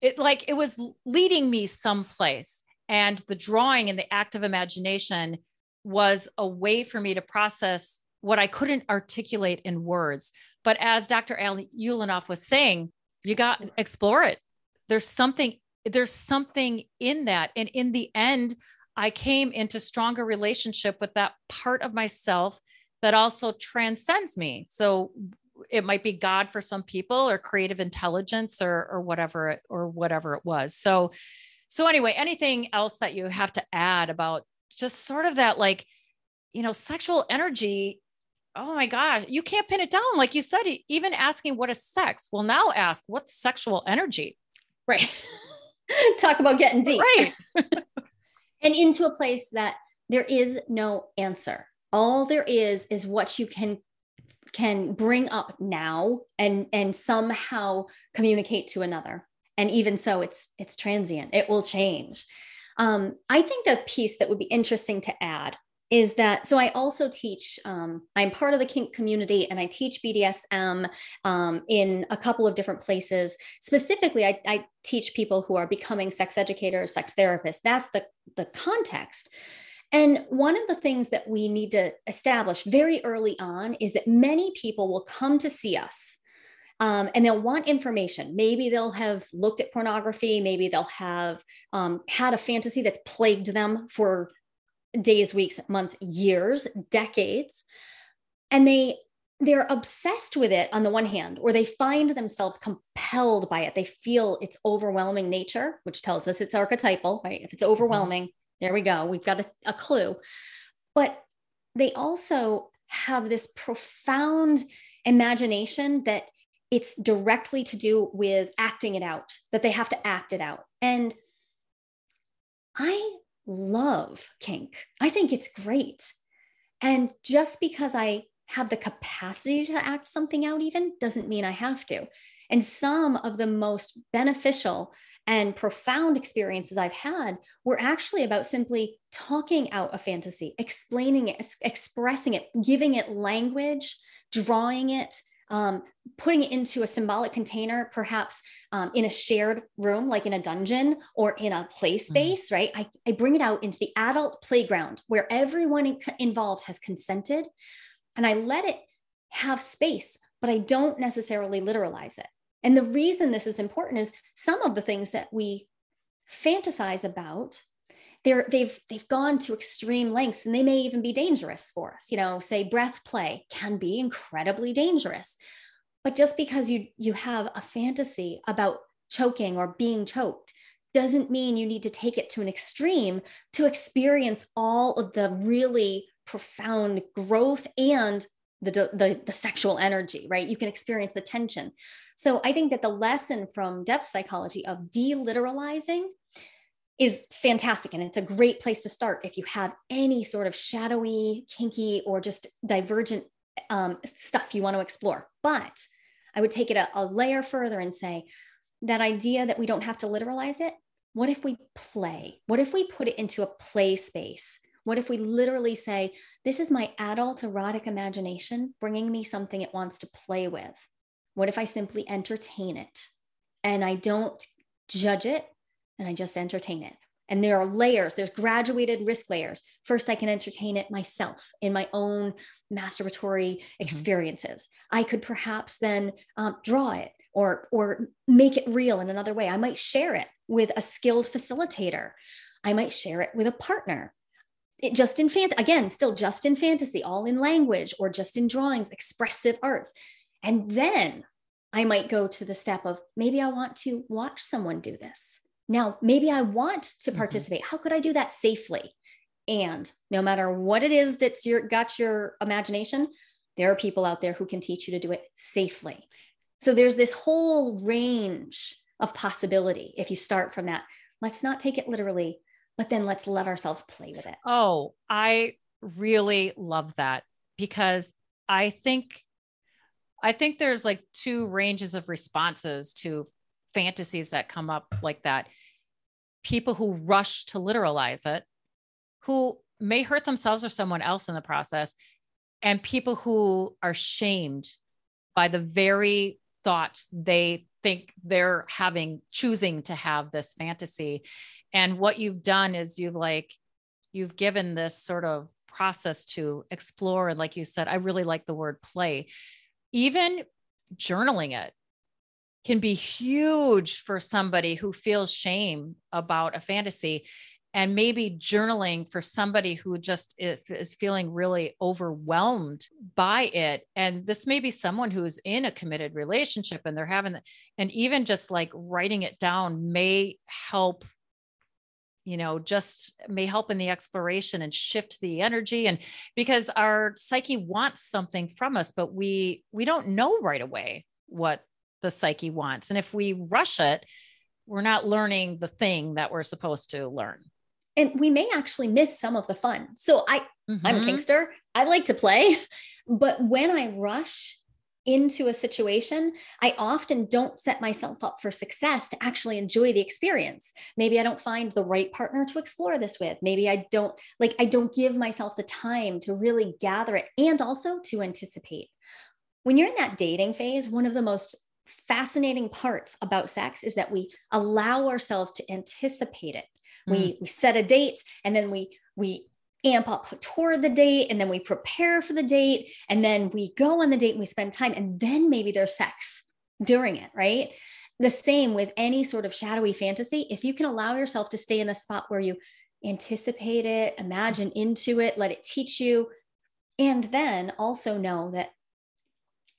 it, like it was leading me someplace. And the drawing and the act of imagination was a way for me to process what I couldn't articulate in words. But as Dr. Al Ulanov was saying, you got explore it. There's something, there's something in that. And in the end, I came into stronger relationship with that part of myself that also transcends me. So it might be God for some people or creative intelligence or or whatever it or whatever it was. So so anyway, anything else that you have to add about just sort of that like you know sexual energy oh my gosh you can't pin it down. Like you said even asking what is sex well now ask what's sexual energy? Right. Talk about getting deep. Right. And into a place that there is no answer. All there is is what you can can bring up now and and somehow communicate to another. And even so it's it's transient. It will change. Um, i think the piece that would be interesting to add is that so i also teach um, i'm part of the kink community and i teach bdsm um, in a couple of different places. Specifically I, I teach people who are becoming sex educators sex therapists. That's the the context and one of the things that we need to establish very early on is that many people will come to see us um, and they'll want information. Maybe they'll have looked at pornography. Maybe they'll have um, had a fantasy that's plagued them for days, weeks, months, years, decades. And they they're obsessed with it on the one hand, or they find themselves compelled by it. They feel its overwhelming nature, which tells us it's archetypal, right? If it's mm-hmm. overwhelming, there we go. We've got a, a clue. But they also have this profound imagination that it's directly to do with acting it out, that they have to act it out. And I love kink. I think it's great. And just because I have the capacity to act something out, even doesn't mean I have to. And some of the most beneficial and profound experiences I've had were actually about simply talking out a fantasy, explaining it, expressing it, giving it language, drawing it, um, putting it into a symbolic container, perhaps um, in a shared room, like in a dungeon or in a play mm-hmm. space, mm-hmm. right? I, I bring it out into the adult playground where everyone in, involved has consented and I let it have space, but I don't necessarily literalize it. And the reason this is important is some of the things that we fantasize about they're, they've they've gone to extreme lengths and they may even be dangerous for us. You know say breath play can be incredibly dangerous. But just because you you have a fantasy about choking or being choked doesn't mean you need to take it to an extreme to experience all of the really profound growth and the, the, the sexual energy, right? You can experience the tension. So I think that the lesson from depth psychology of deliteralizing is fantastic. And it's a great place to start if you have any sort of shadowy, kinky, or just divergent um, stuff you want to explore. But I would take it a, a layer further and say that idea that we don't have to literalize it. What if we play? What if we put it into a play space what if we literally say, This is my adult erotic imagination bringing me something it wants to play with? What if I simply entertain it and I don't judge it and I just entertain it? And there are layers, there's graduated risk layers. First, I can entertain it myself in my own masturbatory mm-hmm. experiences. I could perhaps then um, draw it or, or make it real in another way. I might share it with a skilled facilitator. I might share it with a partner it just in fant again still just in fantasy all in language or just in drawings expressive arts and then i might go to the step of maybe i want to watch someone do this now maybe i want to mm-hmm. participate mm-hmm. how could i do that safely and no matter what it is that's your got your imagination there are people out there who can teach you to do it safely so there's this whole range of possibility if you start from that. Let's not take it literally, but then let's let ourselves play with it. Oh, I really love that because I think I think there's like two ranges of responses to fantasies that come up like that. People who rush to literalize it, who may hurt themselves or someone else in the process, and people who are shamed by the very thoughts they think they're having, choosing to have this fantasy. And what you've done is you've like, you've given this sort of process to explore. And like you said, I really like the word play. Even journaling it can be huge for somebody who feels shame about a fantasy and maybe journaling for somebody who just is feeling really overwhelmed by it and this may be someone who's in a committed relationship and they're having and even just like writing it down may help you know just may help in the exploration and shift the energy and because our psyche wants something from us but we we don't know right away what the psyche wants. And if we rush it, we're not learning the thing that we're supposed to learn. And we may actually miss some of the fun. So I mm-hmm. I'm a mm-hmm. I like to play, but when I rush into a situation, I often don't set myself up for success to actually enjoy the experience. Maybe I don't find the right partner to explore this with. Maybe I don't like I don't give myself the time to really gather it and also to anticipate. When you're in that dating phase, one of the most fascinating parts about sex is that we allow ourselves to anticipate it. Mm. We we set a date and then we we amp up toward the date and then we prepare for the date and then we go on the date and we spend time and then maybe there's sex during it, right? The same with any sort of shadowy fantasy. If you can allow yourself to stay in the spot where you anticipate it, imagine into it, let it teach you, and then also know that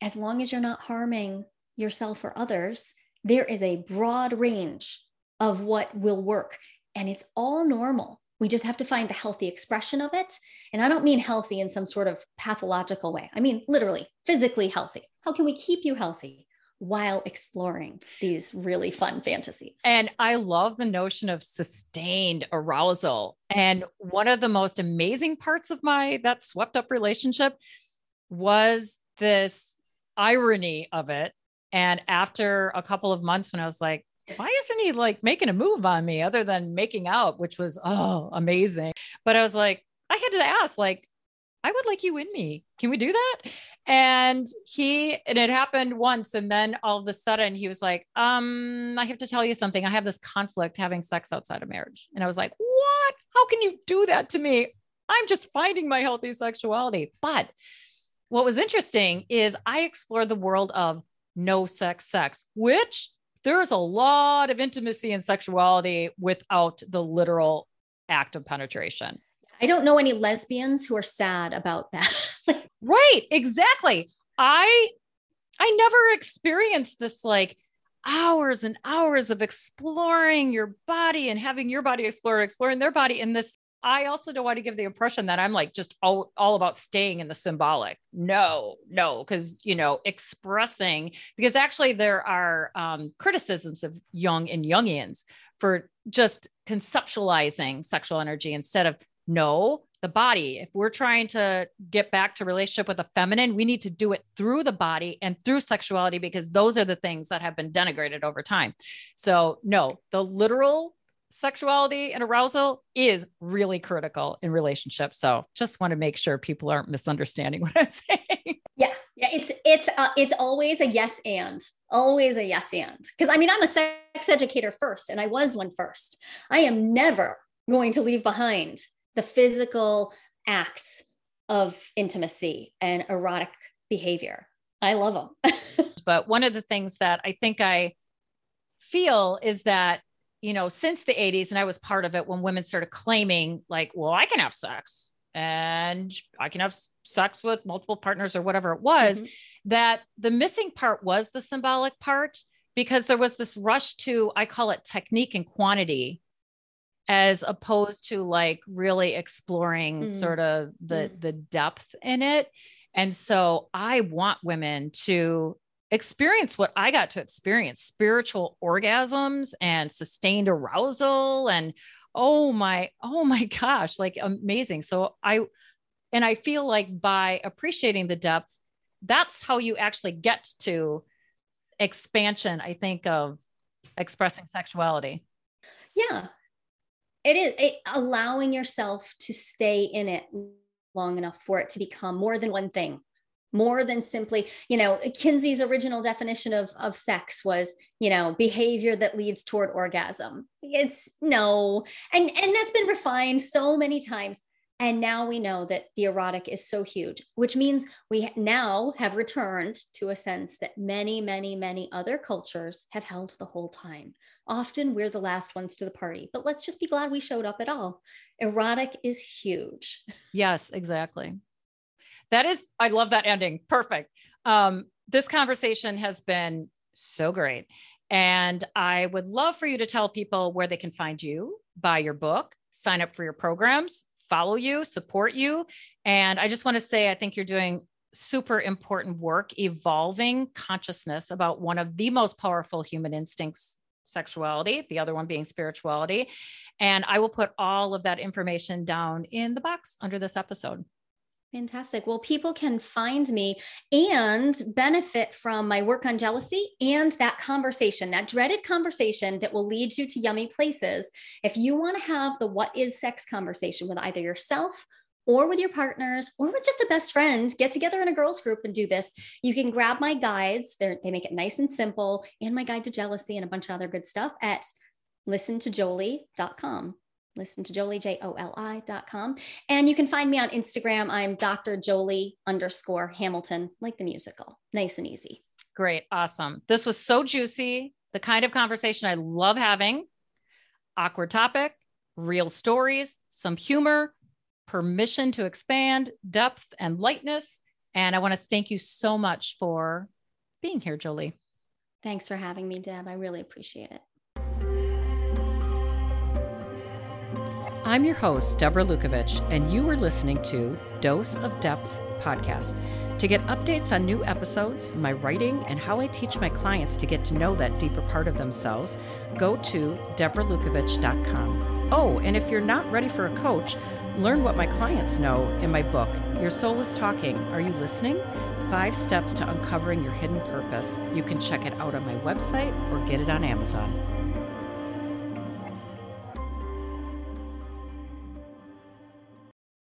as long as you're not harming yourself or others, there is a broad range of what will work. And it's all normal. We just have to find the healthy expression of it. And I don't mean healthy in some sort of pathological way. I mean literally, physically healthy. How can we keep you healthy? while exploring these really fun fantasies. And I love the notion of sustained arousal. And one of the most amazing parts of my that swept up relationship was this irony of it and after a couple of months, when I was like, why isn't he like making a move on me other than making out, which was, oh, amazing. But I was like, I had to ask, like, I would like you in me. Can we do that? And he, and it happened once. And then all of a sudden he was like, um, I have to tell you something. I have this conflict having sex outside of marriage. And I was like, what? How can you do that to me? I'm just finding my healthy sexuality. But what was interesting is I explored the world of no sex sex, which there's a lot of intimacy and sexuality without the literal act of penetration. I don't know any lesbians who are sad about that. right, exactly. I I never experienced this like hours and hours of exploring your body and having your body explore exploring their body in this I also don't want to give the impression that I'm like just all, all about staying in the symbolic. No, no, because, you know, expressing, because actually there are um, criticisms of Jung and Jungians for just conceptualizing sexual energy instead of no, the body. If we're trying to get back to relationship with a feminine, we need to do it through the body and through sexuality because those are the things that have been denigrated over time. So, no, the literal sexuality and arousal is really critical in relationships. So just want to make sure people aren't misunderstanding what I'm saying. Yeah. Yeah. It's, it's, uh, it's always a yes and always a yes and because I mean, I'm a sex educator first and I was one first. I am never going to leave behind the physical acts of intimacy and erotic behavior. I love them. but one of the things that I think I feel is that you know, since the 80s, and I was part of it when women started claiming, like, well, I can have sex and I can have sex with multiple partners or whatever it was, mm-hmm. that the missing part was the symbolic part because there was this rush to, I call it technique and quantity as opposed to like really exploring mm. sort of the mm. the depth in it and so i want women to experience what I got to experience spiritual orgasms and sustained arousal and oh my oh my gosh like amazing. So I and I feel like by appreciating the depth that's how you actually get to expansion I think of expressing sexuality. Yeah. It is it, allowing yourself to stay in it long enough for it to become more than one thing more than simply you know kinsey's original definition of of sex was you know behavior that leads toward orgasm. It's no and and that's been refined so many times. And now we know that the erotic is so huge which means we now have returned to a sense that many many many other cultures have held the whole time. Often we're the last ones to the party but let's just be glad we showed up at all. Erotic is huge. Yes exactly that is, I love that ending. Perfect. Um, this conversation has been so great. And I would love for you to tell people where they can find you, buy your book, sign up for your programs, follow you, support you. And I just want to say, I think you're doing super important work evolving consciousness about one of the most powerful human instincts sexuality, the other one being spirituality. And I will put all of that information down in the box under this episode. Fantastic. Well, people can find me and benefit from my work on jealousy and that conversation, that dreaded conversation that will lead you to yummy places. If you want to have the what is sex conversation with either yourself or with your partners or with just a best friend, get together in a girls group and do this. You can grab my guides. They're, they make it nice and simple and my guide to jealousy and a bunch of other good stuff at listentojoli.com listen to Joli, J O L I.com. And you can find me on Instagram. I'm Dr. Joli underscore Hamilton, like the musical. Nice and easy. Great. Awesome. This was so juicy. The kind of conversation I love having. Awkward topic, real stories, some humor, permission to expand, depth and lightness. And I want to thank you so much for being here, Joli. Thanks for having me, Deb. I really appreciate it. I'm your host, Deborah Lukovich, and you are listening to Dose of Depth podcast. To get updates on new episodes, my writing, and how I teach my clients to get to know that deeper part of themselves, go to deborahlukovich.com. Oh, and if you're not ready for a coach, learn what my clients know in my book, Your Soul is Talking. Are you listening? Five Steps to Uncovering Your Hidden Purpose. You can check it out on my website or get it on Amazon.